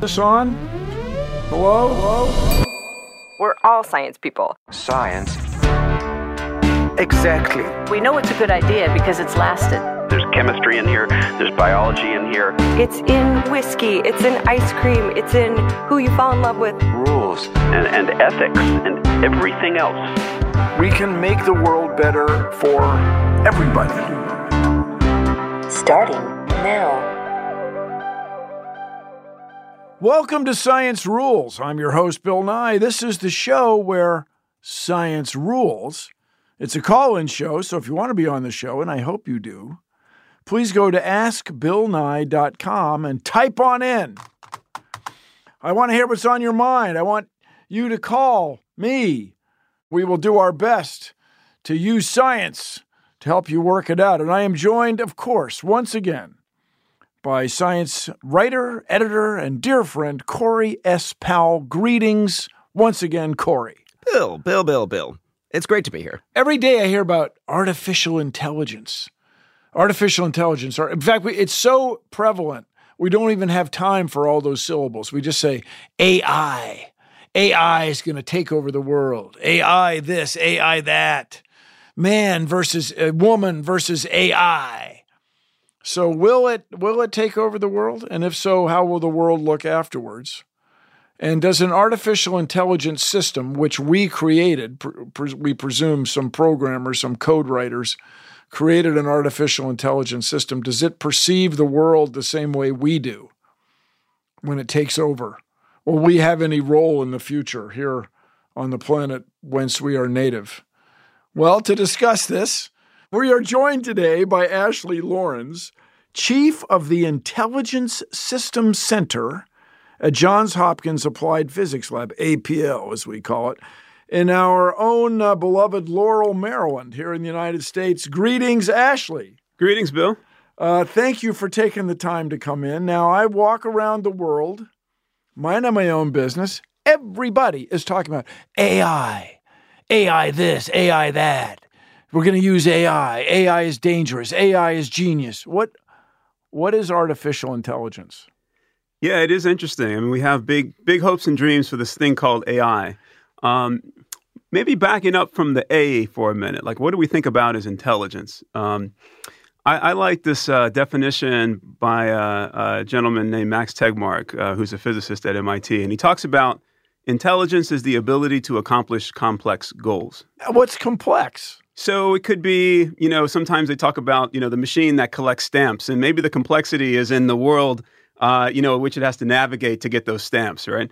This on? Hello? Hello? We're all science people. Science? Exactly. We know it's a good idea because it's lasted. There's chemistry in here, there's biology in here. It's in whiskey, it's in ice cream, it's in who you fall in love with. Rules. And, and ethics and everything else. We can make the world better for everybody. Starting now. Welcome to Science Rules. I'm your host, Bill Nye. This is the show where science rules. It's a call in show, so if you want to be on the show, and I hope you do, please go to askbillnye.com and type on in. I want to hear what's on your mind. I want you to call me. We will do our best to use science to help you work it out. And I am joined, of course, once again by science writer, editor, and dear friend Corey S. Powell. Greetings once again, Corey. Bill, Bill, Bill, Bill. It's great to be here. Every day I hear about artificial intelligence. Artificial intelligence. In fact, it's so prevalent, we don't even have time for all those syllables. We just say AI. AI is going to take over the world. AI this, AI that. Man versus uh, woman versus AI. So will it will it take over the world? And if so, how will the world look afterwards? And does an artificial intelligence system, which we created, pre- we presume some programmers, some code writers, created an artificial intelligence system, does it perceive the world the same way we do when it takes over? Will we have any role in the future here on the planet whence we are native? Well, to discuss this, we are joined today by Ashley Lawrence, Chief of the Intelligence Systems Center at Johns Hopkins Applied Physics Lab, APL as we call it, in our own uh, beloved Laurel, Maryland, here in the United States. Greetings, Ashley. Greetings, Bill. Uh, thank you for taking the time to come in. Now, I walk around the world, minding my own business. Everybody is talking about AI, AI this, AI that. We're going to use AI. AI is dangerous. AI is genius. What what is artificial intelligence? Yeah, it is interesting. I mean, we have big big hopes and dreams for this thing called AI. Um, maybe backing up from the A for a minute, like what do we think about as intelligence? Um, I, I, like this uh, definition by a, a, gentleman named Max Tegmark, uh, who's a physicist at MIT, and he talks about intelligence is the ability to accomplish complex goals. What's complex? So it could be, you know, sometimes they talk about, you know, the machine that collects stamps, and maybe the complexity is in the world, uh, you know, which it has to navigate to get those stamps, right?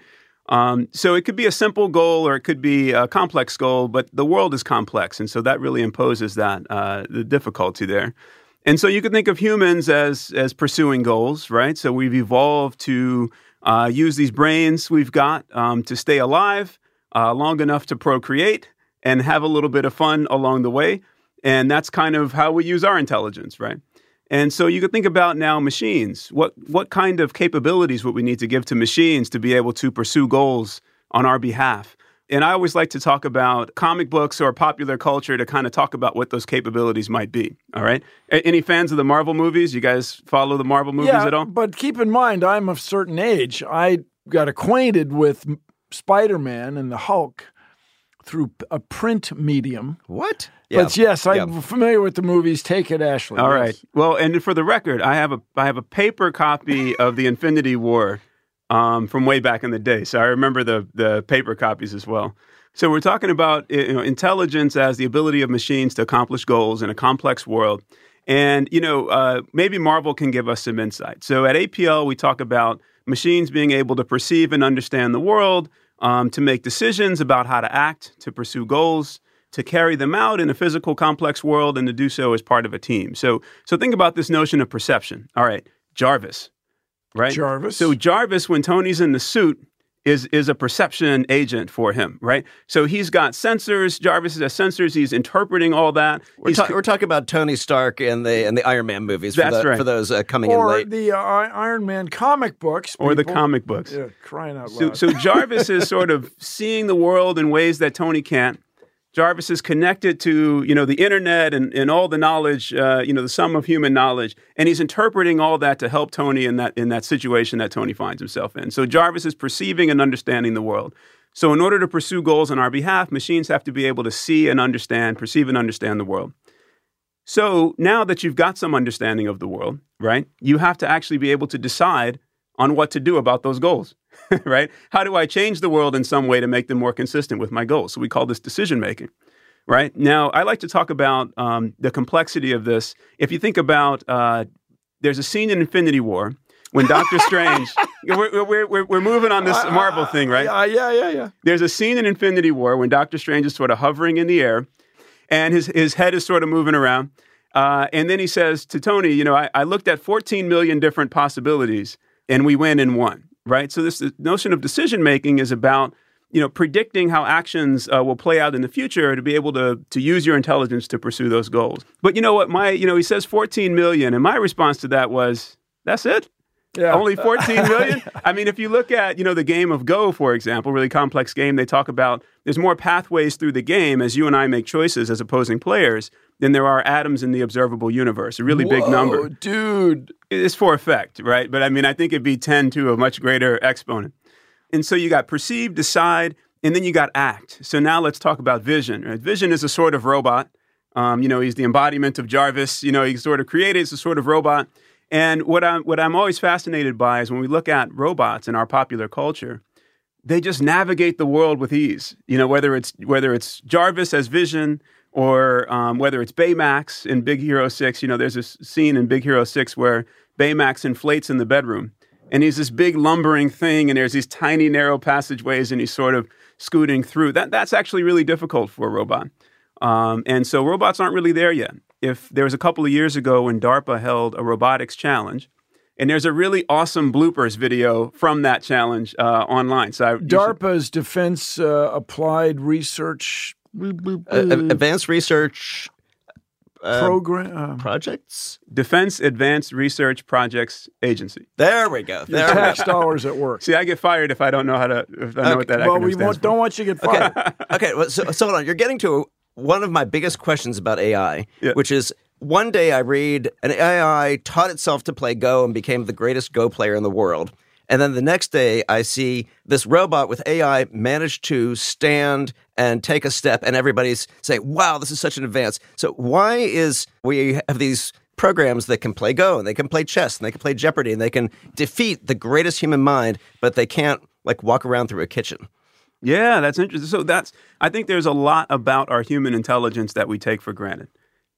Um, so it could be a simple goal or it could be a complex goal, but the world is complex, and so that really imposes that uh, the difficulty there. And so you could think of humans as as pursuing goals, right? So we've evolved to uh, use these brains we've got um, to stay alive uh, long enough to procreate and have a little bit of fun along the way. And that's kind of how we use our intelligence, right? And so you could think about now machines. What what kind of capabilities would we need to give to machines to be able to pursue goals on our behalf? And I always like to talk about comic books or popular culture to kind of talk about what those capabilities might be. All right. A- any fans of the Marvel movies? You guys follow the Marvel movies yeah, at all? But keep in mind, I'm of certain age. I got acquainted with Spider Man and the Hulk through a print medium. What? But yes, I'm Yeah. familiar with the movies. Take it, Ashley. All Yes. right. Well, and for the record, I have a I have a paper copy of the Infinity War um, from way back in the day, so I remember the the paper copies as well. So we're talking about you know, intelligence as the ability of machines to accomplish goals in a complex world, and you know uh, maybe Marvel can give us some insight. So at APL, we talk about machines being able to perceive and understand the world, um, to make decisions about how to act, to pursue goals to carry them out in a physical complex world and to do so as part of a team. So so think about this notion of perception. All right, Jarvis, right? Jarvis. So Jarvis when Tony's in the suit is is a perception agent for him, right? So he's got sensors, Jarvis has sensors, he's interpreting all that. We're, ta- we're talking about Tony Stark and the and the Iron Man movies. For, That's the- right. for those uh, coming in late, Or the uh, Iron Man comic books. or the comic books. Yeah, crying out So, loud. so Jarvis is sort of seeing the world in ways that Tony can't. Jarvis is connected to you know the internet and, and all the knowledge, uh, you know the sum of human knowledge, and he's interpreting all that to help Tony in that in that situation that Tony finds himself in. So Jarvis is perceiving and understanding the world. So in order to pursue goals on our behalf, machines have to be able to see and understand, perceive and understand the world. So now that you've got some understanding of the world, right, you have to actually be able to decide on what to do about those goals, right? How do I change the world in some way to make them more consistent with my goals? So we call this decision making, right? Now, I like to talk about um, the complexity of this. If you think about, uh, there's a scene in Infinity War when Doctor Strange, we're, we're, we're, we're moving on this Marvel thing, right? Uh, yeah, yeah, yeah. There's a scene in Infinity War when Doctor Strange is sort of hovering in the air and his, his head is sort of moving around. Uh, and then he says to Tony, You know, I, I looked at 14 million different possibilities and we went in one, right? So, this, notion of decision making is about you know, predicting how actions uh, will play out in the future to be able to to use your intelligence to pursue those goals. But you know what? My you know he says 14 million, and my response to that was, "That's it." Yeah. Only 14 million? I mean, if you look at, you know, the game of Go, for example, really complex game, they talk about there's more pathways through the game as you and I make choices as opposing players than there are atoms in the observable universe. A really big number. dude. It's for effect, right? But I mean, I think it'd be 10 to a much greater exponent. And so you got perceive, decide, and then you got act. So now let's talk about vision. Right? Vision is a sort of robot. Um, you know, he's the embodiment of Jarvis. You know, he's sort of created as a sort of robot. And what I'm what I'm always fascinated by is when we look at robots in our popular culture, they just navigate the world with ease. You know, whether it's whether it's Jarvis as Vision or um, whether it's Baymax in Big Hero Six. You know, there's this scene in Big Hero Six where Baymax inflates in the bedroom, and he's this big lumbering thing, and there's these tiny narrow passageways, and he's sort of scooting through. That that's actually really difficult for a robot. Um, and so robots aren't really there yet. If there was a couple of years ago when DARPA held a robotics challenge, and there's a really awesome bloopers video from that challenge uh, online. So I, you should- DARPA's Defense uh, Applied Research Uh, advanced research uh, Program. projects. Defense Advanced Research Projects Agency. There we go. your There we tax dollars at work. See, I get fired if I don't know how to if I know what that well, acronym we want, don't want you to get fired. Okay. okay. Well, so, so hold on. You're getting to one of my biggest questions about AI, Yeah. which is one day I read an AI taught itself to play Go and became the greatest Go player in the world. And then the next day, I see this robot with AI managed to stand and take a step, and everybody's saying, "Wow, this is such an advance." So why is we have these programs that can play Go and they can play chess and they can play Jeopardy and they can defeat the greatest human mind, but they can't like walk around through a kitchen? Yeah, that's interesting. So that's I think there's a lot about our human intelligence that we take for granted.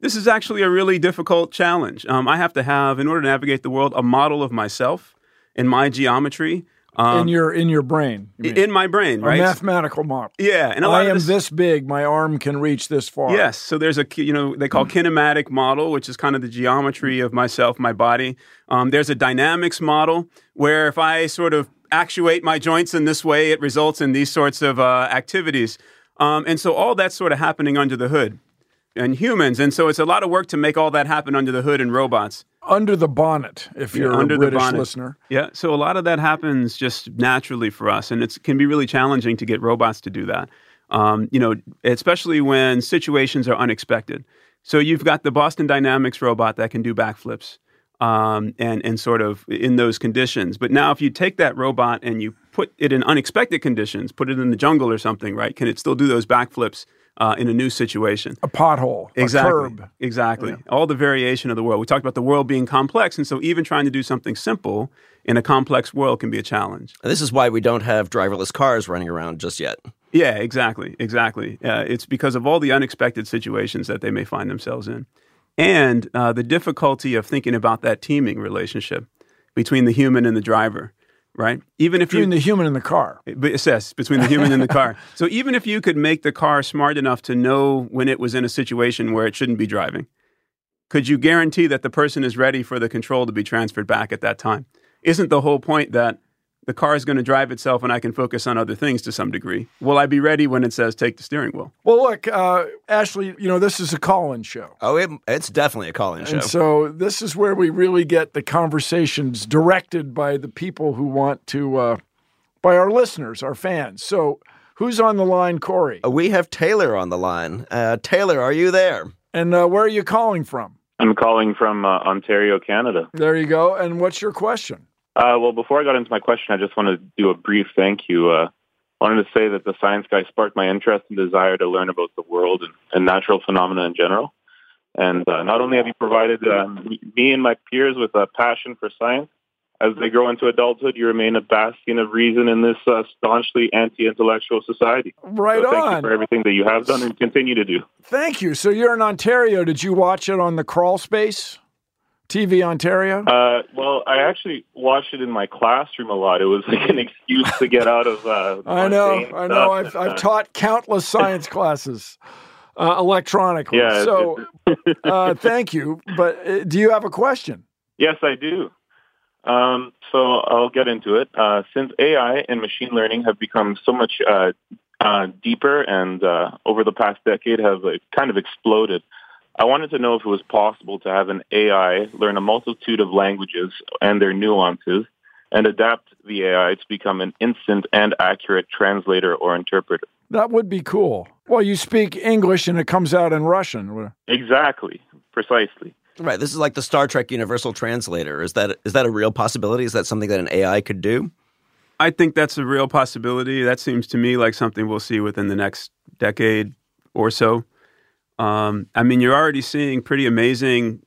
This is actually a really difficult challenge. Um, I have to have, in order to navigate the world, a model of myself in my geometry, um, in your in your brain, you in my brain, a right? mathematical model. yeah, and a I am this, this big. My arm can reach this far. Yes. So there's a you know they call kinematic model, which is kind of the geometry of myself, my body. Um, there's a dynamics model where if I sort of actuate my joints in this way, it results in these sorts of uh, activities. Um, and so all that's sort of happening under the hood in humans. And so it's a lot of work to make all that happen under the hood in robots. Under the bonnet, if you're under a the British bonnet. listener. Yeah, so a lot of that happens just naturally for us, and it can be really challenging to get robots to do that. Um, you know, especially when situations are unexpected. So you've got the Boston Dynamics robot that can do backflips. Um, and and sort of in those conditions. But now, if you take that robot and you put it in unexpected conditions, put it in the jungle or something, right? Can it still do those backflips uh, in a new situation? A pothole, exactly, a curb. exactly. All the variation of the world. We talked about the world being complex, and so even trying to do something simple in a complex world can be a challenge. And this is why we don't have driverless cars running around just yet. Yeah, exactly, exactly. Uh, it's because of all the unexpected situations that they may find themselves in, and uh, the difficulty of thinking about that teaming relationship between the human and the driver. Right. Even if Between you, the human and the car. but it says between the human and the car. So even if you could make the car smart enough to know when it was in a situation where it shouldn't be driving, could you guarantee that the person is ready for the control to be transferred back at that time? Isn't the whole point that the car is going to drive itself and I can focus on other things to some degree? Will I be ready when it says take the steering wheel? Well, look, uh, Ashley, you know, this is a call in show. Oh, it, it's definitely a call-in show. And so this is where we really get the conversations directed by the people who want to, uh, by our listeners, our fans. So who's on the line, Corey? Uh, we have Taylor on the line. Uh, Taylor, are you there? And uh, where are you calling from? I'm calling from uh, Ontario, Canada. There you go. And what's your question? Uh, well, before I got into my question, I just wanted to do a brief thank you. Uh, wanted to say that the science guy sparked my interest and desire to learn about the world and, and natural phenomena in general. And uh, not only have you provided uh, me and my peers with a passion for science, as they grow into adulthood, you remain a bastion of reason in this uh, staunchly anti-intellectual society. Right so thank you on. for everything that you have done and continue to do. Thank you. So you're in Ontario. Did you watch it on the crawl space? TV Ontario? Uh, well, I actually watched it in my classroom a lot. It was like an excuse to get out of. Uh, I know, I know. I've, I've Uh, taught countless science classes uh, electronically. Yeah, So uh, thank you. But uh, do you have a question? Yes, I do. Um, so I'll get into it. Uh, since AI and machine learning have become so much uh, uh, deeper and uh, over the past decade have uh, kind of exploded, I wanted to know if it was possible to have an AI learn a multitude of languages and their nuances and adapt the AI to become an instant and accurate translator or interpreter. That would be cool. Well, you speak English and it comes out in Russian. Exactly, precisely. Right. This is like the Star Trek Universal Translator. Is that is that a real possibility? Is that something that an AI could do? I think that's a real possibility. That seems to me like something we'll see within the next decade or so. Um, I mean, you're already seeing pretty amazing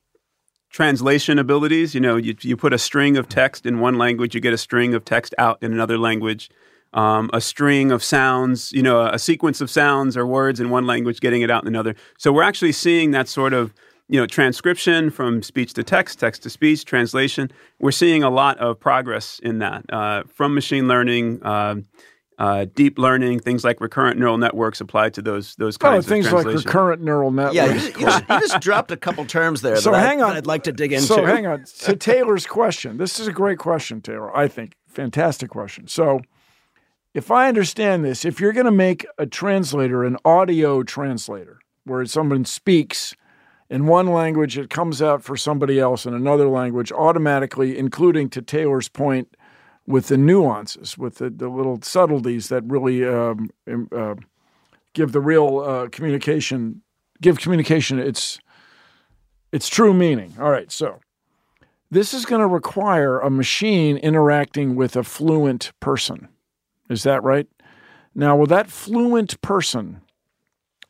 translation abilities. You know, you, you put a string of text in one language, you get a string of text out in another language. Um, a string of sounds, you know, a, sequence of sounds or words in one language, getting it out in another. So we're actually seeing that sort of, you know, transcription from speech to text, text to speech, translation. We're seeing a lot of progress in that uh, from machine learning. um uh, deep learning, things like recurrent neural networks applied to those those Oh, kinds things of like translation. recurrent neural networks. Yeah, you just, you just, you just dropped a couple terms there. So that I- hang on. I'd like to dig into. So hang on to Taylor's question. This is a great question, Taylor. I think fantastic question. So, if I understand this, if you're going to make a translator an audio translator, where someone speaks in one language, it comes out for somebody else in another language automatically, including to Taylor's point with the nuances, with the, the little subtleties that really um, uh, give the real uh, communication, give communication its its true meaning. All right, so this is going to require a machine interacting with a fluent person. Is that right? Now, will that fluent person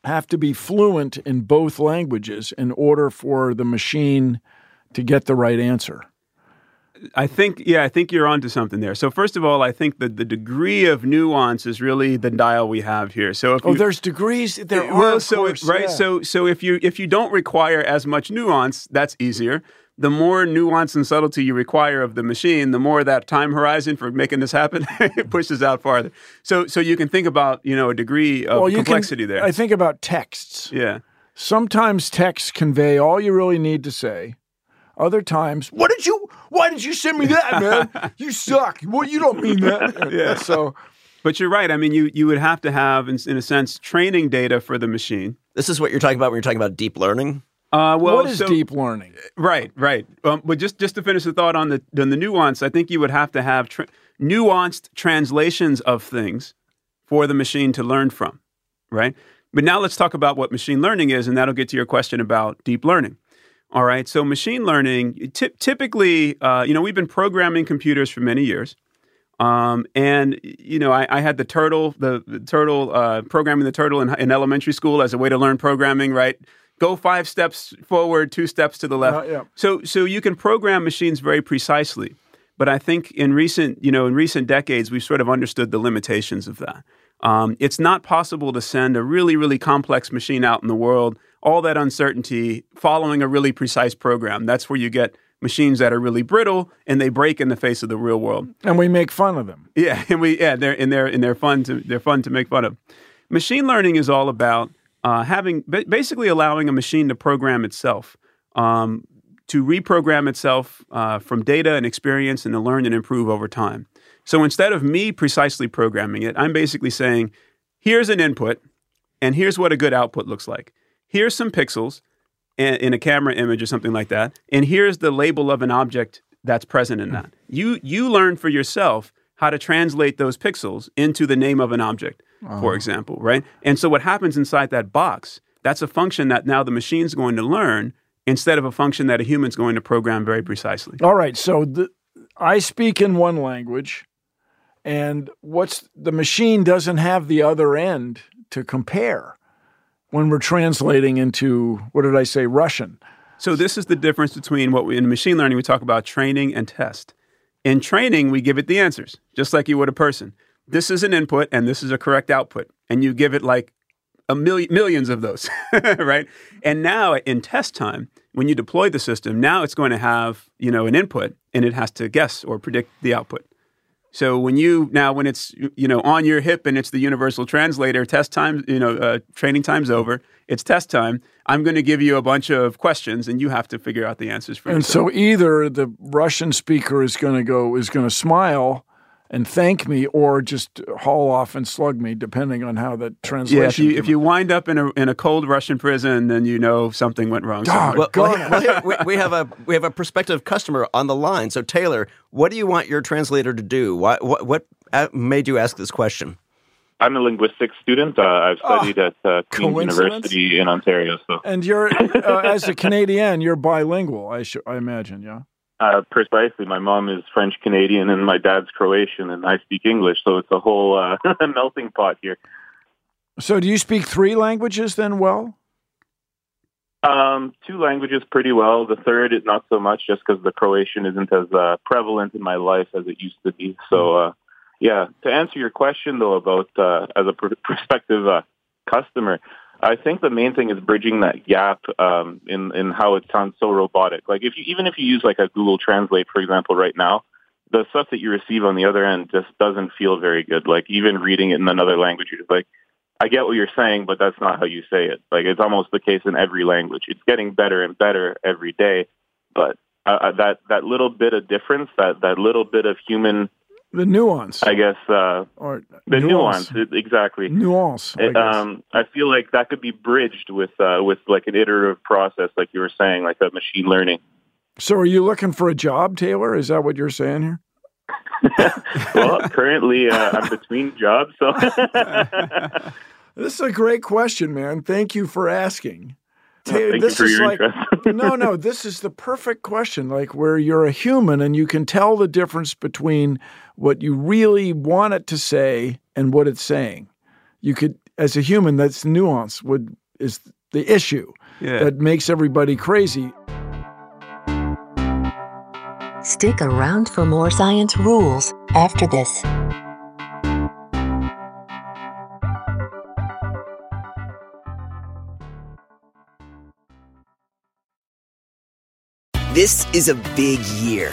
have to be fluent in both languages in order for the machine to get the right answer? I think, yeah, I think you're onto something there. So first of all, I think that the degree of nuance is really the dial we have here. So if Oh, you, there's degrees. There are, well, of so course, it, right, yeah. so so if you if you don't require as much nuance, that's easier. The more nuance and subtlety you require of the machine, the more that time horizon for making this happen it pushes out farther. So so you can think about you know a degree of Well, you can- complexity there. I think about texts. yeah. Sometimes texts convey all you really need to say. Other times, what did you? Why did you send me that, man? you suck. Well, you don't mean that. Yeah. So But you're right. I mean, you you would have to have, in, in a sense, training data for the machine. This is what you're talking about when you're talking about deep learning. Uh, well, what is so- deep learning? Right, right. Um, but just just to finish the thought on the on the nuance, I think you would have to have tra- nuanced translations of things for the machine to learn from, right? But now let's talk about what machine learning is, and that'll get to your question about deep learning. All right. So machine learning, ty- typically, uh, you know, we've been programming computers for many years. Um, and you know, I, I, had the turtle, the, the turtle, uh, programming the turtle in, in, elementary school as a way to learn programming. Right, go five steps forward, two steps to the left. Uh, yeah. So, so you can program machines very precisely. But I think in recent, you know, in recent decades, we've sort of understood the limitations of that. Um, it's not possible to send a really, really complex machine out in the world, all that uncertainty, following a really precise program. That's where you get machines that are really brittle and they break in the face of the real world. And we make fun of them. Yeah, and we yeah they're and they're and they're fun to they're fun to make fun of. Machine learning is all about uh, having basically allowing a machine to program itself. Um, to reprogram itself uh, from data and experience and to learn and improve over time. So instead of me precisely programming it, I'm basically saying, here's an input, and here's what a good output looks like. Here's some pixels in a camera image or something like that, and here's the label of an object that's present in that. You you learn for yourself how to translate those pixels into the name of an object, uh-huh. for example, right? And so what happens inside that box? That's a function that now the machine's going to learn instead of a function that a human's going to program very precisely. All right, so the, I speak in one language and what's the machine doesn't have the other end to compare when we're translating into what did I say Russian. So this is the difference between what we in machine learning we talk about training and test. In training we give it the answers just like you would a person. This is an input and this is a correct output and you give it like a million millions of those, right? And now in test time, when you deploy the system, now it's going to have, you know, an input and it has to guess or predict the output. So when you now when it's you know on your hip and it's the universal translator test time you know uh, training time's over it's test time I'm going to give you a bunch of questions and you have to figure out the answers for and yourself. so either the Russian speaker is going to go is going to smile and thank me or just haul off and slug me, depending on how the translation. Yeah, if you, if you wind up in a in a cold Russian prison, then you know something went wrong. Oh, well, well, well we, we, have a we have a prospective customer on the line. So Taylor, what do you want your translator to do? What what, what uh, made you ask this question? I'm a linguistics student. Uh, I've studied oh, at uh, Queen's University in Ontario. So, and you're uh, as a Canadian, you're bilingual. I sh- I imagine, yeah. Uh, precisely. My mom is French Canadian and my dad's Croatian, and I speak English, so it's a whole uh, melting pot here. So, do you speak three languages then well? Um, two languages pretty well. The third is not so much, just because the Croatian isn't as uh, prevalent in my life as it used to be. So, uh, yeah. To answer your question though about uh, as a pr- prospective uh, customer, I think the main thing is bridging that gap um, in in how it sounds so robotic. Like if you even if you use like a Google Translate, for example, right now, the stuff that you receive on the other end just doesn't feel very good. Like even reading it in another language, you're like, I get what you're saying, but that's not how you say it. Like it's almost the case in every language. It's getting better and better every day, but uh, uh that that little bit of difference, that that little bit of human the nuance. I guess uh, or the nuance, nuance exactly. Nuance. I, um, I feel like that could be bridged with uh, with like an iterative process, like you were saying, like that machine learning. So, are you looking for a job, Taylor? Is that what you're saying here? well, currently uh, I'm between jobs, so. this is a great question, man. Thank you for asking. Thank this is like no, no. This is the perfect question, like where you're a human and you can tell the difference between what you really want it to say and what it's saying. You could, as a human, that's nuance. Would is the issue yeah. that makes everybody crazy. Stick around for more science rules after this. This is a big year.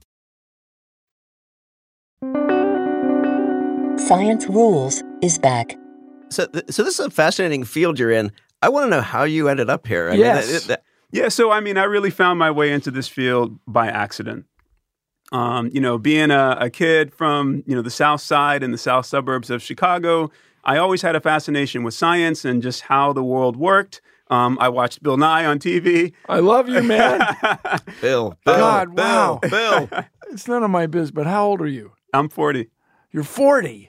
Science Rules is back. So, th- so this is a fascinating field you're in. I want to know how you ended up here. I Yes. Mean, that- that- Yeah, so I mean, I really found my way into this field by accident. Um, you know, being a, a kid from you know the South Side and the South suburbs of Chicago, I always had a fascination with science and just how the world worked. Um, I watched Bill Nye on TV. I love you, man. Bill, Bill, God, Bill, wow. Bill. it's none of my biz. but how old are you? I'm 40. You're 40.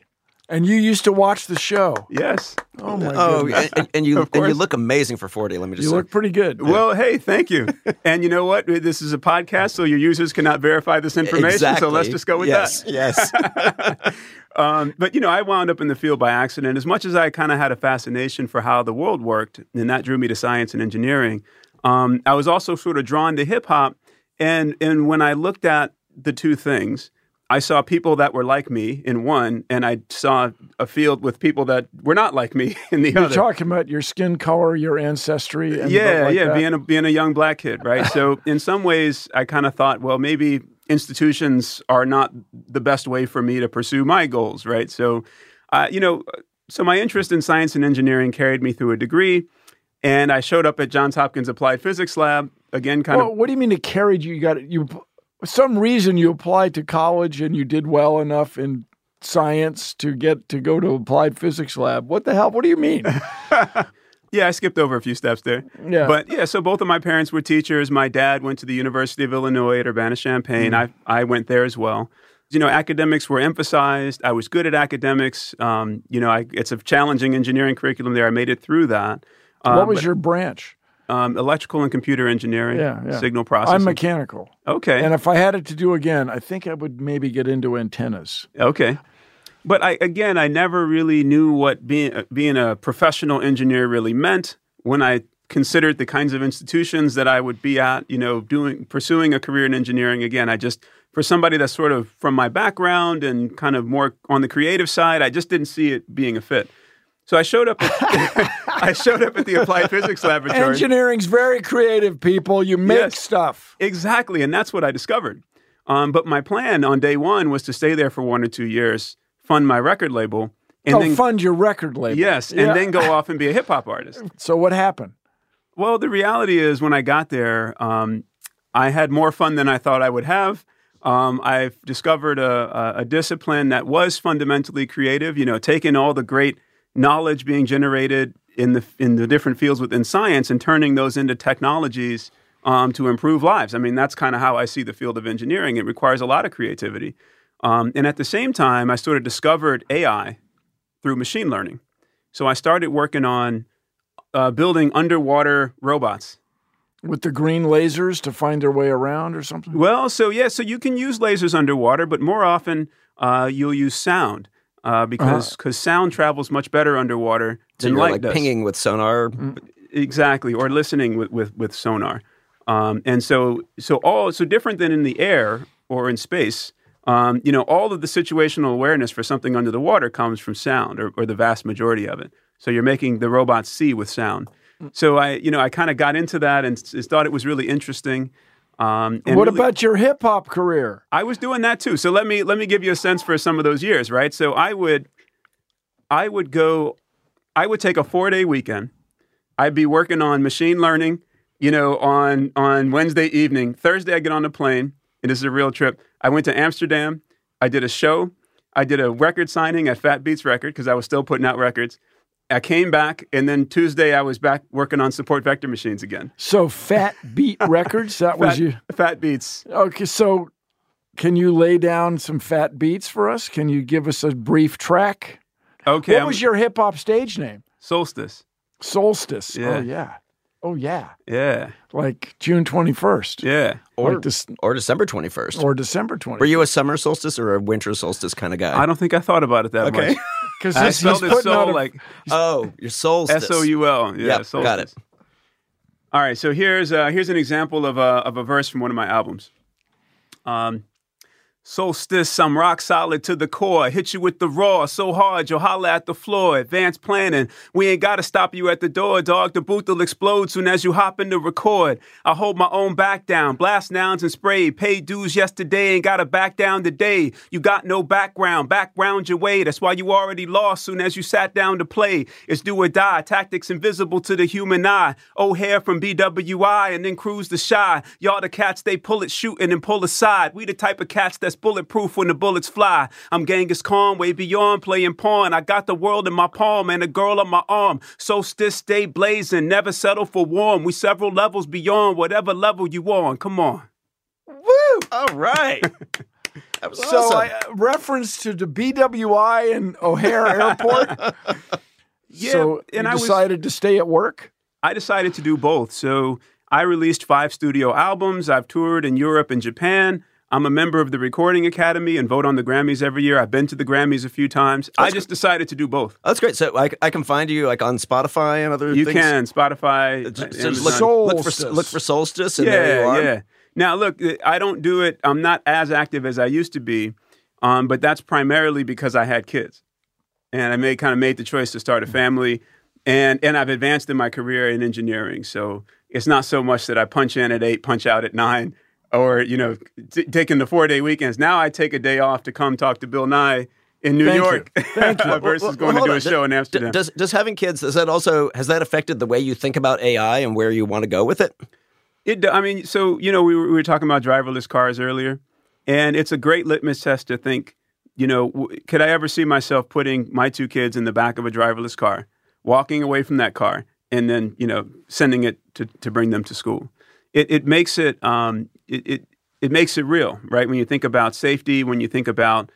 And you used to watch the show. Yes. Oh my Oh, goodness. and, and you and you look amazing for forty. Let me just You say. look pretty good. Well, hey, thank you. and you know what? This is a podcast, so your users cannot verify this information. So let's just go with yes, that. Yes. Um, but you know, I wound up in the field by accident. As much as I kind of had a fascination for how the world worked, and that drew me to science and engineering, um, I was also sort of drawn to hip hop. And and when I looked at the two things, I saw people that were like me in one, and I saw a field with people that were not like me in the other. You're talking about your skin color, your ancestry. And yeah, like yeah, that. being a being a young black kid, right? so in some ways, I kind of thought, well, maybe institutions are not the best way for me to pursue my goals, right? So, uh, you know, so my interest in science and engineering carried me through a degree, and I showed up at Johns Hopkins Applied Physics Lab again, kind well, of. what do you mean it carried you? You got you. Some reason you applied to college and you did well enough in science to get to go to applied physics lab. What the hell? What do you mean? Yeah, I skipped over a few steps there. Yeah. But yeah, so both of my parents were teachers. My dad went to the University of Illinois at Urbana Champaign. I, I went there as well. You know, academics were emphasized. I was good at academics. Um, you know, I, it's a challenging engineering curriculum there. I made it through that. Um, what was but, your branch? Um, electrical and computer engineering? Yeah, yeah. Signal processing. I'm mechanical. Okay. And if I had it to do again, I think I would maybe get into antennas. Okay. But I again, I never really knew what being uh, being a professional engineer really meant when I considered the kinds of institutions that I would be at, you know, doing pursuing a career in engineering. Again, I just for somebody that's sort of from my background and kind of more on the creative side, I just didn't see it being a fit. So I showed up. At, I showed up at the Applied Physics Laboratory. Engineering's very creative, people. You make Yes. stuff. Exactly, and that's what I discovered. Um, but my plan on day one was to stay there for one or two years, fund my record label, and oh, then fund your record label. yes, and Yeah. then go off and be a hip hop artist. So what happened? Well, the reality is, when I got there, um, I had more fun than I thought I would have. Um, I've discovered a, a, a discipline that was fundamentally creative. You know, taking all the great knowledge being generated in the in the different fields within science and turning those into technologies um, to improve lives. I mean, that's kind of how I see the field of engineering. It requires a lot of creativity, um, and at the same time, I sort of discovered AI through machine learning. So I started working on uh, building underwater robots. With the green lasers to find their way around or something? Well, so yeah, so you can use lasers underwater, but more often uh, you'll use sound uh, because because sound travels much better underwater So than light like does. pinging with sonar. Mm. Exactly, or listening with with, with sonar. Um, and so so all so different than in the air or in space. Um, you know, all of the situational awareness for something under the water comes from sound, or, or the vast majority of it. So you're making the robots see with sound. So I, you know, I kind of got into that and s- thought it was really interesting. Um, what really- about your hip hop career? I was doing that too. So let me let me give you a sense for some of those years, right? So I would I would go I would take a 4-day weekend. I'd be working on machine learning, you know, on on Wednesday evening. Thursday I get on the plane, and this is a real trip. I went to Amsterdam. I did a show. I did a record signing at Fat Beats Record because I was still putting out records. I came back, and then Tuesday I was back working on support vector machines again. So Fat Beat Records, that was you. Fat Beats. Okay, so can you lay down some fat beats for us? Can you give us a brief track? Okay. What I'm- was your hip hop stage name? Solstice? Solstice. Oh, yeah. Oh yeah. Oh yeah, Yeah. like June twenty first. Yeah. Or, Like this- or December 21st. or December twenty. Were you a summer solstice or a winter solstice kind of guy? I don't think I thought about it that Okay. much. Because I he's, he's spelled it putting out a, like oh, your soul. S O U L. Yeah. Yep, got it. All right, so here's uh, here's an example of a of a verse from one of my albums. Um, Solstice, I'm rock solid to the core. Hit you with the raw so hard you'll holler at the floor. Advanced planning, we ain't gotta stop you at the door, dog. The booth will explode soon as you hop in to record. I hold my own back down, blast nouns and spray. Paid dues yesterday, ain't gotta back down today. You got no background, background your way. That's why you already lost soon as you sat down to play. It's do or die, tactics invisible to the human eye. O'Hare from BWI and then cruise the shy. Y'all the cats they pull it shooting and pull aside. We the type of cats that's bulletproof when the bullets fly. I'm Genghis Khan, way beyond playing pawn. I got the world in my palm and a girl on my arm. Solstice stay blazing, never settle for warm. We several levels beyond whatever level you on. Come on. Woo! All right. That was so awesome. I, uh, reference to the BWI and O'Hare Airport. Yeah, so and you I was- decided to stay at work. I decided to do both. So I released five studio albums. I've toured in Europe and Japan. I'm a member of the Recording Academy and vote on the Grammys every year. I've been to the Grammys a few times. I just decided to do both. That's great. So I, I can find you like on Spotify and other You things? can Spotify. Just, just look, look for look for solstice and there you yeah, are. yeah. Now look, I don't do it. I'm not as active as I used to be, um, but that's primarily because I had kids, and I made kind of made the choice to start a family, and and I've advanced in my career in engineering. So it's not so much that I punch in at eight, punch out at nine, or you know, t- taking the four day weekends. Now I take a day off to come talk to Bill Nye in New Thank you. York Thank you. versus Well, going well, to do a on. show in Amsterdam. Does does having kids does that also has that affected the way you think about AI and where you want to go with it? It, I mean, so you know, we were, we were talking about driverless cars earlier, and it's a great litmus test to think, you know, w- could I ever see myself putting my two kids in the back of a driverless car, walking away from that car, and then you know, sending it to to bring them to school? It it makes it um it it, it makes it real, right? When you think about safety, when you think about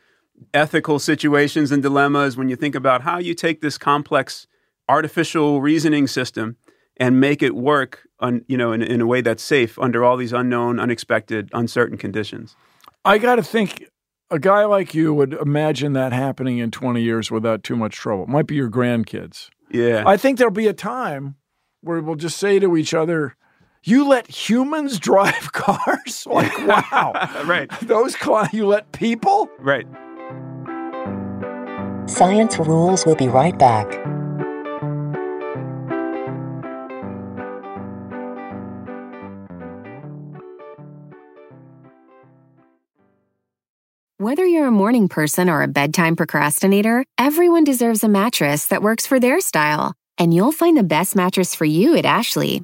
ethical situations and dilemmas, when you think about how you take this complex artificial reasoning system and make it work on you know in, in a way that's safe under all these unknown, unexpected, uncertain conditions. I got to think a guy like you would imagine that happening in 20 years without too much trouble. Might be your grandkids. Yeah. I think there'll be a time where we'll just say to each other, you let humans drive cars? Like, wow. right. Those cli- you let people? Right. Science Rules will be right back. Whether you're a morning person or a bedtime procrastinator, everyone deserves a mattress that works for their style. And you'll find the best mattress for you at Ashley.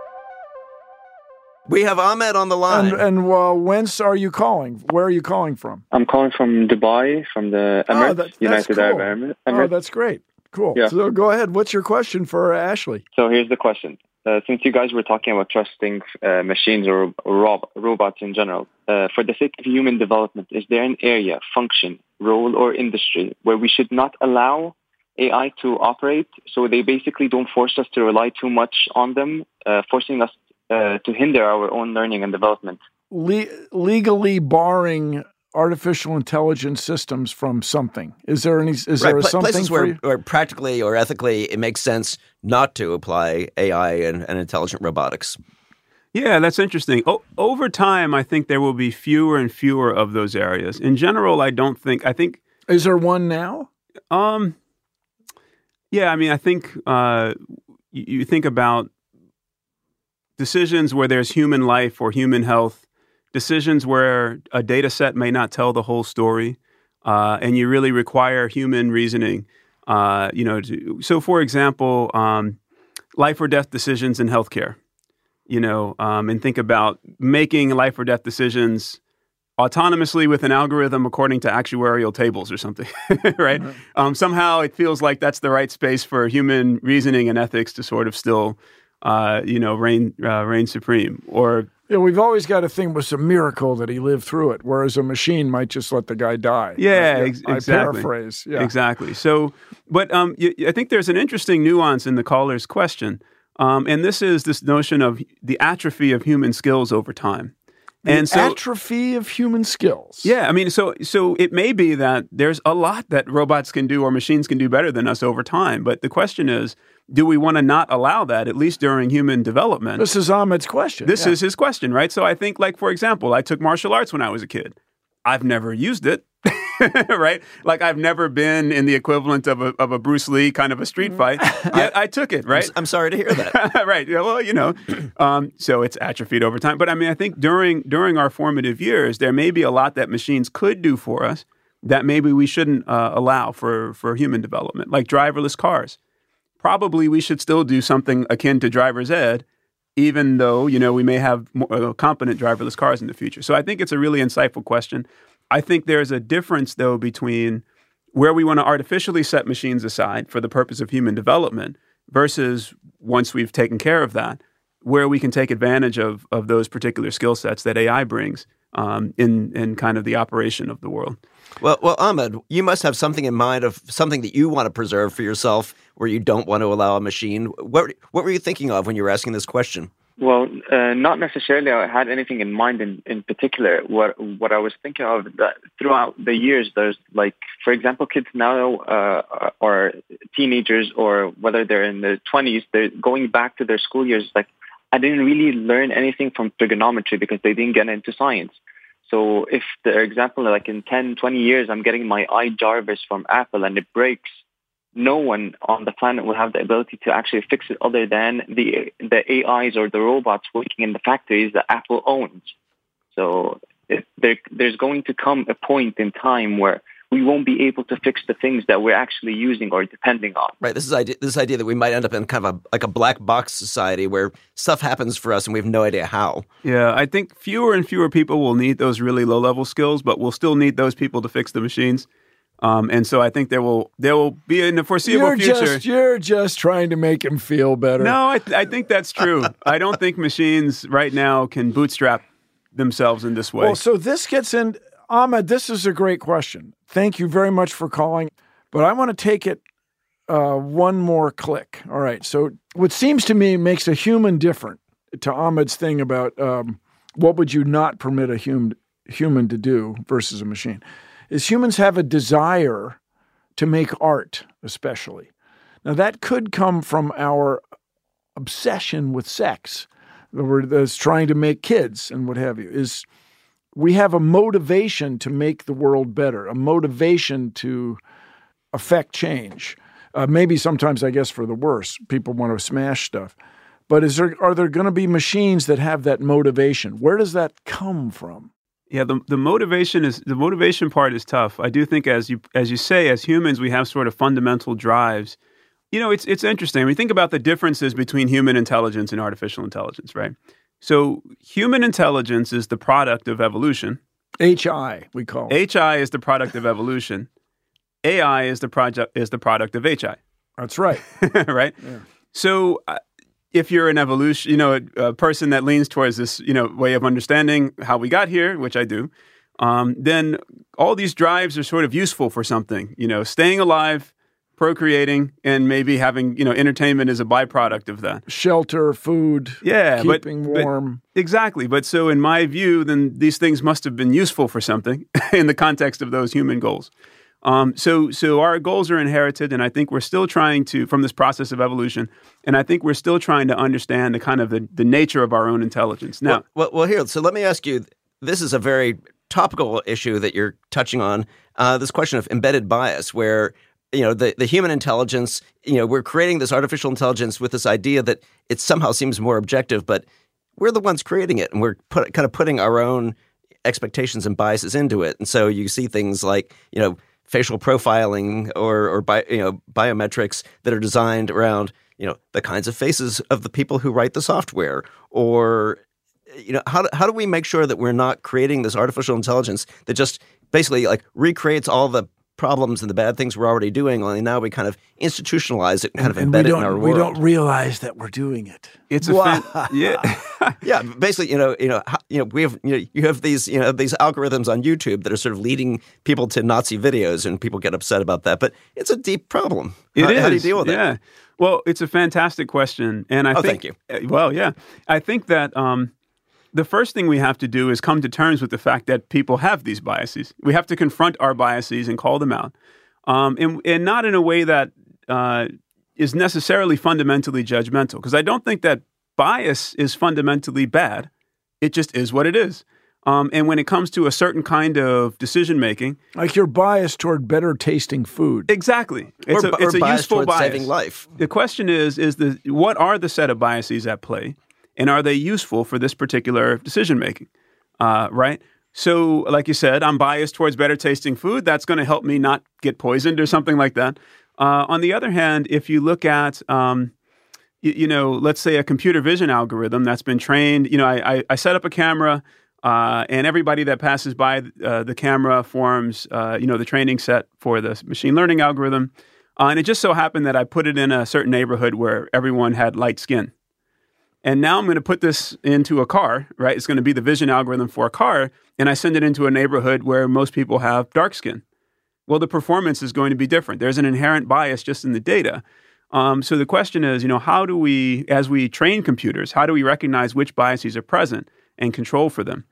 We have Ahmed on the line. And, and uh, whence are you calling? Where are you calling from? I'm calling from Dubai, from the Oh, that- United cool. Arab Emirates. Oh, that's great. Cool. Yeah. So go ahead. What's your question for Ashley? So here's the question. Uh, since you guys were talking about trusting uh, machines or rob- robots in general, uh, for the sake of human development, is there an area, function, role, or industry where we should not allow AI to operate so they basically don't force us to rely too much on them, uh, forcing us uh, to hinder our own learning and development? Le- legally barring artificial intelligence systems from something. Is there any? Is there a something places where, you? where practically or ethically it makes sense not to apply AI and, and intelligent robotics. Yeah, that's interesting. O- over time, I think there will be fewer and fewer of those areas. In general, I don't think. I think. Is there one now? Um. Yeah, I mean, I think uh, you, you think about decisions where there's human life or human health, decisions where a data set may not tell the whole story, uh, and you really require human reasoning. Uh, you know, to, so for example, um, life or death decisions in healthcare. you know, um, and think about making life or death decisions autonomously with an algorithm according to actuarial tables or something, right? Um, somehow it feels like that's the right space for human reasoning and ethics to sort of still, uh, you know, reign uh, reign supreme. Or Yeah, we've always got to think it was a miracle that he lived through it, whereas a machine might just let the guy die. Yeah, Uh, ex- I exactly. paraphrase. Yeah. Exactly. So, but um, y- I think there's an interesting nuance in the caller's question, um, and this is this notion of the atrophy of human skills over time. The and so, atrophy of human skills. yeah, I mean, so so it may be that there's a lot that robots can do or machines can do better than us over time. But the question is, do we want to not allow that at least during human development? This is Ahmed's question. This yeah. is his question, right? So I think, like for example, I took martial arts when I was a kid. I've never used it, right? Like I've never been in the equivalent of a of a Bruce Lee kind of a street fight. Yet I took it, right? I'm sorry to hear that. right. Yeah, well, you know, um, so it's atrophied over time. But I mean, I think during during our formative years, there may be a lot that machines could do for us that maybe we shouldn't uh, allow for for human development, like driverless cars. Probably we should still do something akin to driver's ed, even though you know we may have more, uh, competent driverless cars in the future. So I think it's a really insightful question. I think there's a difference though between where we want to artificially set machines aside for the purpose of human development versus once we've taken care of that, where we can take advantage of of those particular skill sets that AI brings um, in in kind of the operation of the world. Well, well, Ahmed, you must have something in mind of something that you want to preserve for yourself, where you don't want to allow a machine. What what were you thinking of when you were asking this question? Well, uh, not necessarily. I had anything in mind in, in particular. What what I was thinking of that throughout the years, there's like, for example, kids now uh, or teenagers, or whether they're in their twenties, they're going back to their school years. Like, I didn't really learn anything from trigonometry because they didn't get into science. So if the example, like in 10, 20 years, I'm getting my iJarvis from Apple and it breaks, no one on the planet will have the ability to actually fix it other than the the AIs or the robots working in the factories that Apple owns. So it, there, there's going to come a point in time where we won't be able to fix the things that we're actually using or depending on. Right. This is idea, this idea that we might end up in kind of a like a black box society where stuff happens for us and we have no idea how. Yeah, I think fewer and fewer people will need those really low level skills, but we'll still need those people to fix the machines. Um, and so I think there will there will be in the foreseeable You're future. just you're just trying to make him feel better. No, I, th- I think that's true. I don't think machines right now can bootstrap themselves in this way. Well, so this gets in, Ahmed. This is a great question. Thank you very much for calling. But I want to take it uh, one more click. All right. So what seems to me makes a human different to Ahmed's thing about um, what would you not permit a human human to do versus a machine is humans have a desire to make art, especially. Now that could come from our obsession with sex, that's trying to make kids and what have you. Is we have a motivation to make the world better, a motivation to affect change. Uh, maybe sometimes, I guess, for the worse. People want to smash stuff. But is there are there going to be machines that have that motivation? Where does that come from? Yeah, the the motivation is the motivation part is tough. I do think as you as you say, as humans, we have sort of fundamental drives. You know, it's it's interesting. We think about the differences between human intelligence and artificial intelligence, right? So human intelligence is the product of evolution. HI, we call it. HI is the product of evolution. AI is the project is the product of HI. That's right. right? So uh, if you're an evolution, you know, a, a, person that leans towards this, you know, way of understanding how we got here, which I do, um, then all these drives are sort of useful for something. You know, staying alive, procreating, and maybe having, you know, entertainment is a byproduct of that. Shelter, food, yeah, keeping but, warm. But exactly. But so, in my view, then these things must have been useful for something in the context of those human goals. Um, so, so our goals are inherited, and I think we're still trying to, from this process of evolution, and I think we're still trying to understand the kind of the, the nature of our own intelligence. Now, well, well, well, here, so let me ask you. This is a very topical issue that you're touching on. Uh, this question of embedded bias, where you know the, the human intelligence, you know, we're creating this artificial intelligence with this idea that it somehow seems more objective, but we're the ones creating it, and we're put, kind of putting our own expectations and biases into it. And so you see things like, you know, facial profiling or or bi, you know biometrics that are designed around you know the kinds of faces of the people who write the software or you know how do, how do we make sure that we're not creating this artificial intelligence that just basically like recreates all the problems and the bad things we're already doing only now we kind of institutionalize it and kind of embed we it in our don't world we don't realize that we're doing it. It's a Wow. fan- yeah. yeah, basically, you know, you know, you know, we have, you know, you have these, you know, these algorithms on YouTube that are sort of leading people to Nazi videos, and people get upset about that. But it's a deep problem. It how, is. how do you deal with yeah. it? Well, it's a fantastic question, and I Oh, think. thank you. Well, yeah, I think that um, the first thing we have to do is come to terms with the fact that people have these biases. We have to confront our biases and call them out, um, and and not in a way that uh, is necessarily fundamentally judgmental. Because I don't think that bias is fundamentally bad. It just is what it is. Um, and when it comes to a certain kind of decision making, Like you're biased toward better tasting food. Exactly. It's Or a, it's or a biased useful towards bias. saving life. The question is is the what are the set of biases at play, and are they useful for this particular decision making? Uh, right. So, like you said, I'm biased towards better tasting food. That's going to help me not get poisoned or something like that. Uh, on the other hand, if you look at um, you, you know, let's say a computer vision algorithm that's been trained. You know, I, I, I set up a camera, uh, and everybody that passes by uh, the camera forms, uh, you know, the training set for the machine learning algorithm. Uh, and it just so happened that I put it in a certain neighborhood where everyone had light skin. And now I'm going to put this into a car, right? It's going to be the vision algorithm for a car, and I send it into a neighborhood where most people have dark skin. Well, the performance is going to be different. There's an inherent bias just in the data. Um, so the question is, you know, how do we, as we train computers, how do we recognize which biases are present and control for them?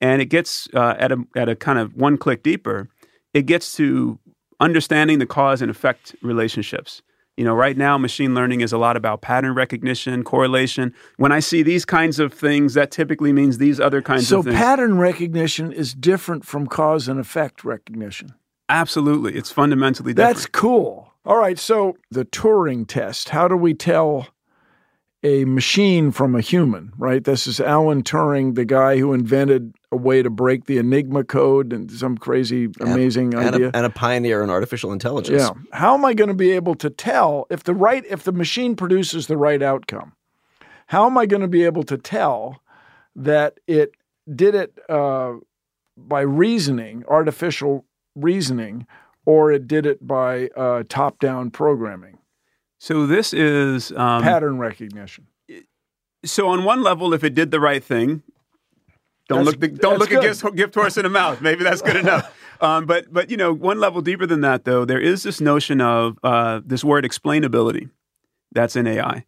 And it gets uh, at a at a kind of one click deeper. It gets to understanding the cause and effect relationships. You know, right now, machine learning is a lot about pattern recognition, correlation. When I see these kinds of things, that typically means these other kinds So of things. So, pattern recognition is different from cause and effect recognition. Absolutely, it's fundamentally different. That's cool. All right, so the Turing test. How do we tell a machine from a human, right? This is Alan Turing, the guy who invented a way to break the Enigma code and some crazy, amazing and, idea. A, and a pioneer in artificial intelligence. Yeah. How am I going to be able to tell if the right if the machine produces the right outcome? How am I going to be able to tell that it did it uh, by reasoning, artificial reasoning, or it did it by uh, top-down programming, so this is um, pattern recognition? So on one level, if it did the right thing, don't That's- look the, don't look a gift, gift horse in the mouth. Maybe that's good enough. Um, but but you know, one level deeper than that, though, there is this notion of uh, this word explainability that's in AI.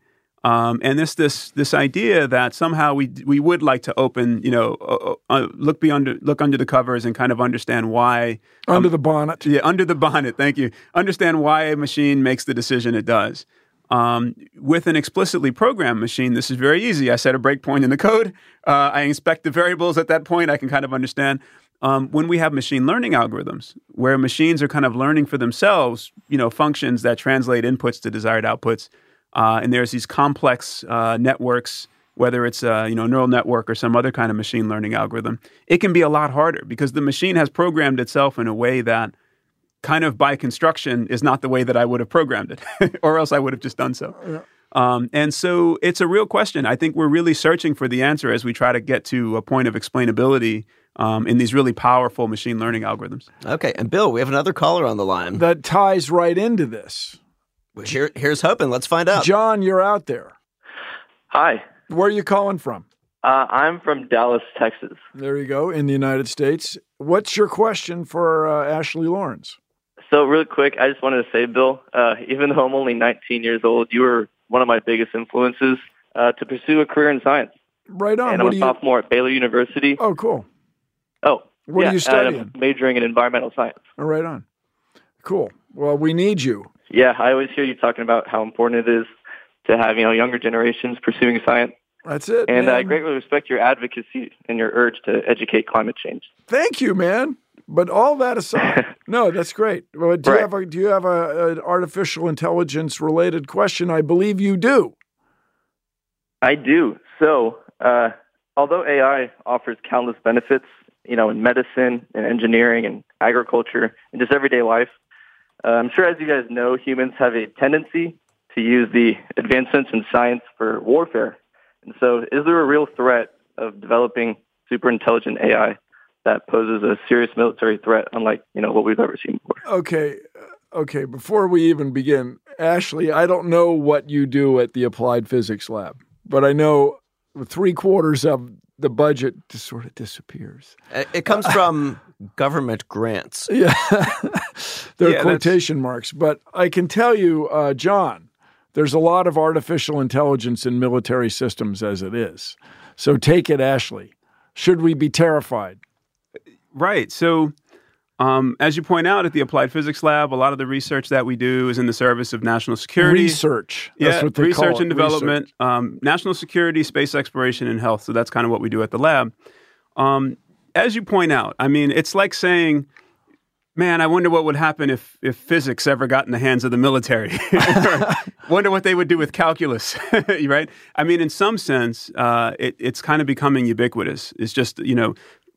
Um, and this this this idea that somehow we we would like to open, you know, uh, uh, look beyond look under the covers and kind of understand why Under the bonnet. yeah, under the bonnet. Thank you. Understand why a machine makes the decision it does. Um, with an explicitly programmed machine, this is very easy. I set a breakpoint in the code. Uh, I inspect the variables at that point. I can kind of understand. Um, when we have machine learning algorithms, where machines are kind of learning for themselves, you know, functions that translate inputs to desired outputs, uh, and there's these complex uh, networks, whether it's a you know neural network or some other kind of machine learning algorithm, it can be a lot harder because the machine has programmed itself in a way that kind of by construction is not the way that I would have programmed it, or else I would have just done so. Um, and so it's a real question. I think we're really searching for the answer as we try to get to a point of explainability um, in these really powerful machine learning algorithms. Okay, and Bill, we have another caller on the line. That ties right into this. Here, here's hoping. Let's find out. John, you're out there. Hi. Where are you calling from? Uh, I'm from Dallas, Texas. There you go, in the United States. What's your question for uh, Ashley Llorens? So, real quick, I just wanted to say, Bill, uh, even though I'm only 19 years old, you were one of my biggest influences uh, to pursue a career in science. Right on. and what I'm do a you? sophomore at Baylor University. Oh, cool. Oh, What are you studying? I'm majoring in environmental science. Oh, right on. Cool. Well, we need you. Yeah, I always hear you talking about how important it is to have you know younger generations pursuing science. That's it. And I greatly respect your advocacy and your urge to educate climate change. Thank you, man. But all that aside, no, that's great. Well, do you have a do you have a, an artificial intelligence related question? I believe you do. I do. So, uh, although AI offers countless benefits, you know, in medicine and engineering and agriculture and just everyday life, uh, I'm sure as you guys know, humans have a tendency to use the advancements in science for warfare. And so, is there a real threat of developing super intelligent AI that poses a serious military threat, unlike you know what we've ever seen before? Okay, uh, okay. Before we even begin, Ashley, I don't know what you do at the Applied Physics Lab, but I know three quarters of the budget just sort of disappears. It comes from government grants. Yeah, they're Yeah, quotation marks. But I can tell you, uh, John, there's a lot of artificial intelligence in military systems as it is. So take it, Ashley. Should we be terrified? Right. So, um, as you point out at the Applied Physics Lab, a lot of the research that we do is in the service of national security. Research. That's yeah, what they research and development, Um, national security, space exploration, and health. So that's kind of what we do at the lab. Um, as you point out, I mean, it's like saying, "Man, I wonder what would happen if if physics ever got in the hands of the military. wonder what they would do with calculus." right? I mean, in some sense, uh, it, it's kind of becoming ubiquitous. It's just you know,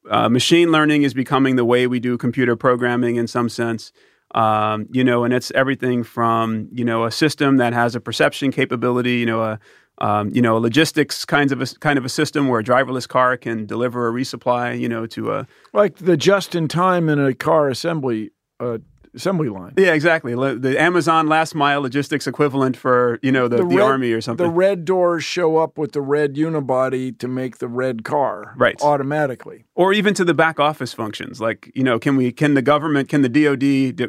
uh, machine learning is becoming the way we do computer programming in some sense. Um, you know, and it's everything from you know a system that has a perception capability, you know, a um, you know, logistics kinds of a kind of a system where a driverless car can deliver a resupply, you know, to a Like the just in time in a car assembly uh, assembly line. yeah, exactly the Amazon last mile logistics equivalent for you know the, the, red- army or something. The red doors show up with the red unibody to make the red car Right. automatically. or even to the back office functions like you know can we can the government can the dod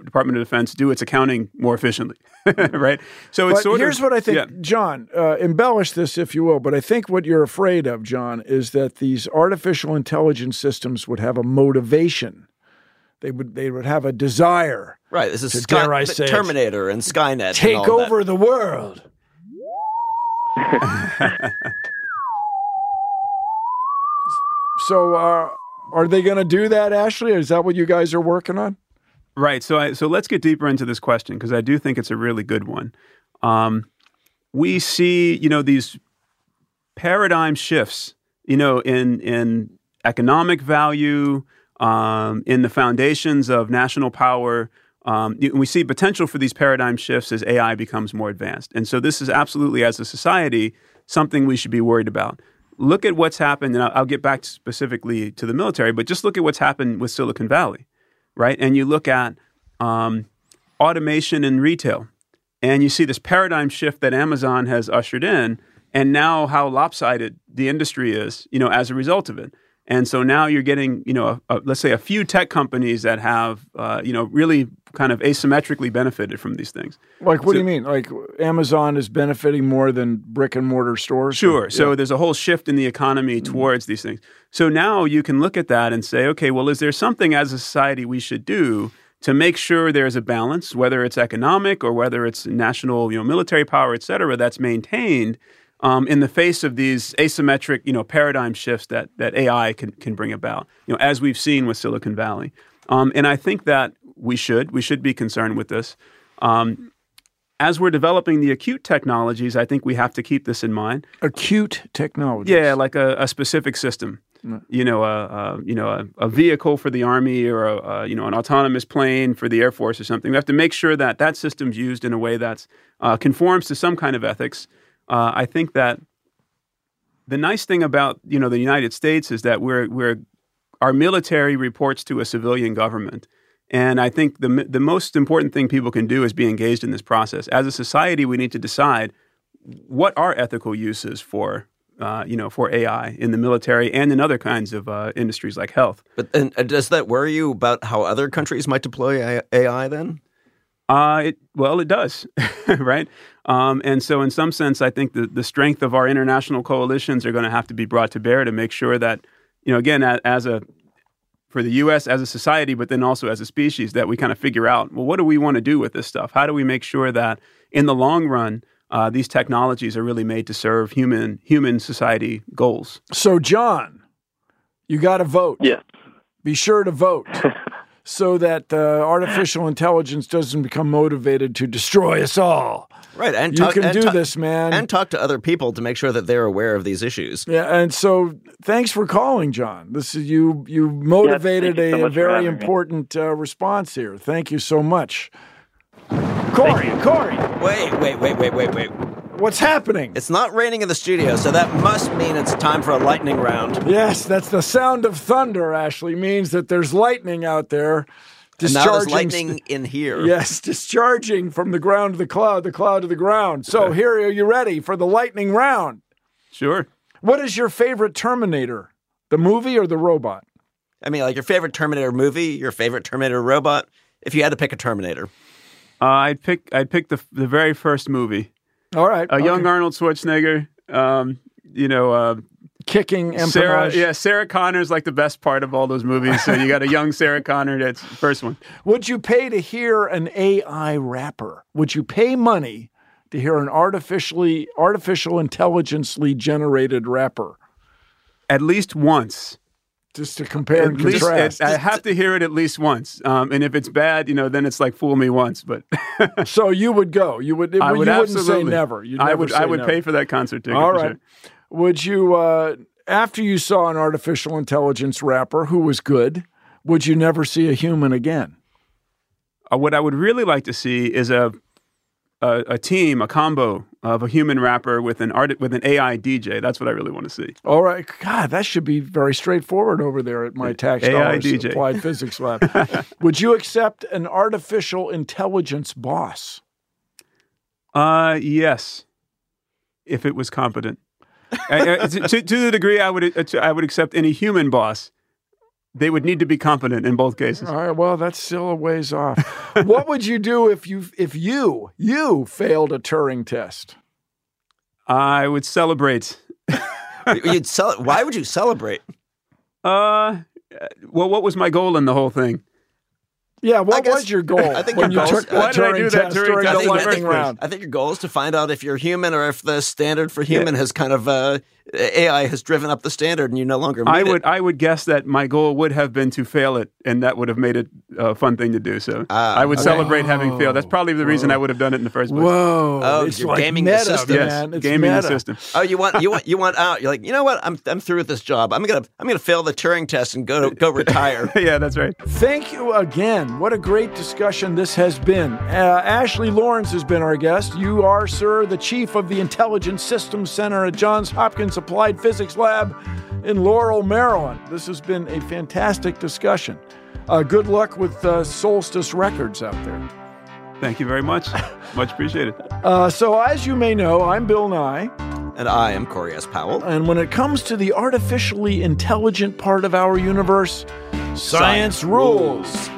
department of defense do its accounting more efficiently right so it's but sort here's of what I think, yeah. John. Uh, embellish this if you will, but I think what you're afraid of, John, is that these artificial intelligence systems would have a motivation. They would they would have a desire. Right. This is to, Sky- dare I say it, Terminator and Skynet. and take all that. over the world. so, uh, are they going to do that, Ashley? Is that what you guys are working on? Right. So I, so let's get deeper into this question because I do think it's a really good one. Um, we see, you know, these paradigm shifts, you know, in in economic value, um, in the foundations of national power. Um, we see potential for these paradigm shifts as AI becomes more advanced, and so this is absolutely, as a society, something we should be worried about. Look at what's happened, and I'll, get back specifically to the military, but just look at what's happened with Silicon Valley right? And you look at um, automation in retail, and you see this paradigm shift that Amazon has ushered in, and now how lopsided the industry is, you know, as a result of it. And so now you're getting, you know, a, a, let's say a few tech companies that have, uh, you know, really kind of asymmetrically benefited from these things. Like, what do you mean? Like, Amazon is benefiting more than brick and mortar stores? Sure. So Yeah. there's a whole shift in the economy Mm-hmm. towards these things. So now you can look at that and say, okay, well, is there something as a society we should do to make sure there's a balance, whether it's economic or whether it's national, you know, military power, et cetera, that's maintained um, in the face of these asymmetric, you know, paradigm shifts that that AI can can bring about. You know, as we've seen with Silicon Valley. Um, and I think that we should we should be concerned with this. Um, as we're developing the acute technologies, I think we have to keep this in mind. Acute technology. Yeah, like a, a specific system. You know, a, a you know a, a vehicle for the army, or a, a you know an autonomous plane for the air force, or something. We have to make sure that that system's used in a way that uh, conforms to some kind of ethics. Uh, I think that the nice thing about you know the United States is that we're we're our military reports to a civilian government. And I think the the most important thing people can do is be engaged in this process. As a society, we need to decide what are ethical uses for uh, you know for AI in the military and in other kinds of uh, industries like health. But and, and does that worry you about how other countries might deploy AI then? Uh, it, well, it does, right? Um, and so, in some sense, I think the, the strength of our international coalitions are going to have to be brought to bear to make sure that, you know, again, as, as a for the U.S. as a society, but then also as a species, that we kind of figure out, well, what do we want to do with this stuff? How do we make sure that in the long run, uh, these technologies are really made to serve human human society goals? So, John, you got to vote. Yeah. Be sure to vote so that uh, artificial intelligence doesn't become motivated to destroy us all. Right, and you talk- can and do talk- this, man. and talk to other people to make sure that they're aware of these issues. yeah, and so thanks for calling, John. This is you. You motivated you so a, much for very important uh, response here. Thank you so much. Corey, Corey, Wait, wait, wait, wait, wait, wait. What's happening? It's not raining in the studio, so that must mean it's time for a lightning round. Yes, that's the sound of thunder, Ashley, means that there's lightning out there. And now there's discharging- lightning in here. Yes, discharging from the ground to the cloud, the cloud to the ground. So here, are you ready for the lightning round? Sure. What is your favorite Terminator? The movie or the robot? I mean, like your favorite Terminator movie, your favorite Terminator robot. If you had to pick a Terminator, Uh, I'd pick I'd pick the the very first movie. All right. A young. Arnold Schwarzenegger. Um, you know, uh, kicking Sarah. Yeah, Sarah Connor's like the best part of all those movies. So you got a young Sarah Connor. That's the first one. Would you pay to hear an AI rapper? Would you pay money to hear an artificially artificial intelligently generated rapper? At least once. Just to compare and least contrast. I have to hear it at least once. Um, and if it's bad, you know, then it's like fool me once. But so you would go. You would. I you would wouldn't say absolutely. never. You'd I never would. I would never. pay for that concert ticket. All for right. sure. Would you, uh, after you saw an artificial intelligence rapper who was good, would you never see a human again? Uh, what I would really like to see is a, a a team, a combo of a human rapper with an art with an AI DJ. That's what I really want to see. All right. God, that should be very straightforward over there at my tax AI dollars DJ. applied physics lab. would you accept an artificial intelligence boss? Uh, yes, if it was competent. Uh, to, to- the degree I would uh, I would accept any human boss, they would need to be competent in both cases. All right. Well, that's still a ways off. what would you do if you if you you failed a Turing test? I would celebrate. You'd cel- Why would you celebrate? Uh, well, what was my goal in the whole thing? Yeah, what was your goal I think when your you goal- took the Why did I Turing do that test Turing during test the lightning round? I think your goal is to find out if you're human or if the standard for human has kind of uh, AI has driven up the standard and you no longer. Meet I it. would I would guess that my goal would have been to fail it, and that would have made it a fun thing to do. So Ah, I would okay. celebrate having failed. That's probably the reason I would have done it in the first place. Whoa! Oh, it's you're like gaming the system. Yes, man. It's gaming the system. Oh, you want you want you want out? You're like, you know what? I'm I'm through with this job. I'm gonna I'm gonna fail the Turing test and go to, go retire. yeah, that's right. Thank you again. What a great discussion this has been. Uh, Ashley Llorens has been our guest. You are, sir, the chief of the Intelligence Systems Center at Johns Hopkins Applied Physics Lab in Laurel, Maryland. This has been a fantastic discussion. Uh, good luck with uh, Solstice Records out there. Thank you very much. Much appreciated. Uh, so, as you may know, I'm Bill Nye. And I am Corey S. Powell. And when it comes to the artificially intelligent part of our universe, science, Science rules.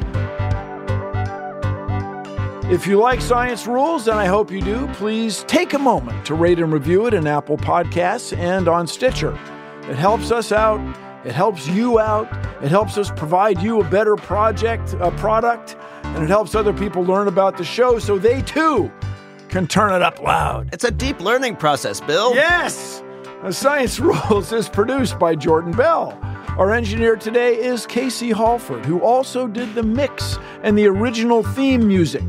If you like Science Rules, and I hope you do, please take a moment to rate and review it in Apple Podcasts and on Stitcher. It helps us out, it helps you out, it helps us provide you a better project, a product, and it helps other people learn about the show so they too can turn it up loud. It's a deep learning process, Bill. Yes! Science Rules is produced by Jordan Bell. Our engineer today is Casey Halford, who also did the mix and the original theme music.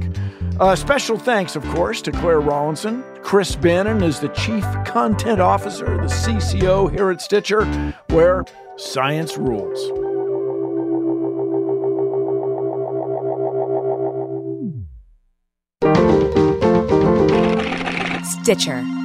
Uh, special thanks, of course, to Claire Rawlinson. Chris Bannon is the Chief Content Officer, the CCO here at Stitcher, where science rules. Stitcher.